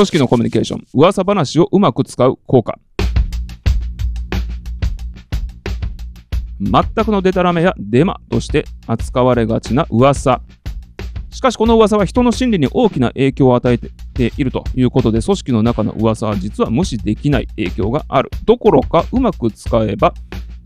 組織のコミュニケーション、噂話をうまく使う効果。全くのデタラメやデマとして扱われがちな噂。しかしこの噂は人の心理に大きな影響を与えているということで、組織の中の噂は実は無視できない影響がある。どころかうまく使えば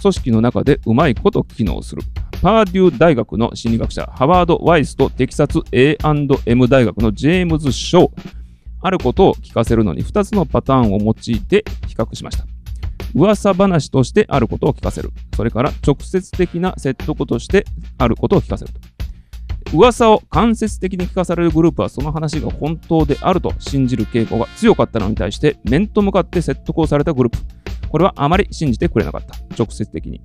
組織の中でうまいこと機能する。パーデュー大学の心理学者、ハワード・ワイスとテキサス A&M 大学のジェームズ・ショー。あることを聞かせるのに2つのパターンを用いて比較しました。噂話としてあることを聞かせる。それから直接的な説得としてあることを聞かせると。噂を間接的に聞かされるグループはその話が本当であると信じる傾向が強かったのに対して面と向かって説得をされたグループ。これはあまり信じてくれなかった。直接的に。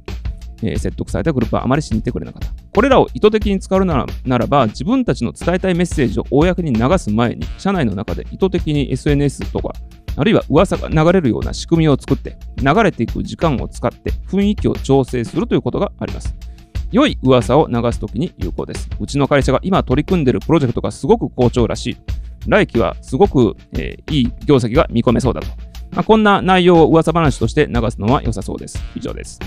えー、説得されたグループはあまり信じてくれなかった。これらを意図的に使うならならば、自分たちの伝えたいメッセージを公に流す前に、社内の中で意図的に SNS とかあるいは噂が流れるような仕組みを作って、流れていく時間を使って雰囲気を調整するということがあります。良い噂を流すときに有効です。うちの会社が今取り組んでいるプロジェクトがすごく好調らしい。来期はすごく、えー、いい業績が見込めそうだと。まあ、こんな内容を噂話として流すのは良さそうです。以上です。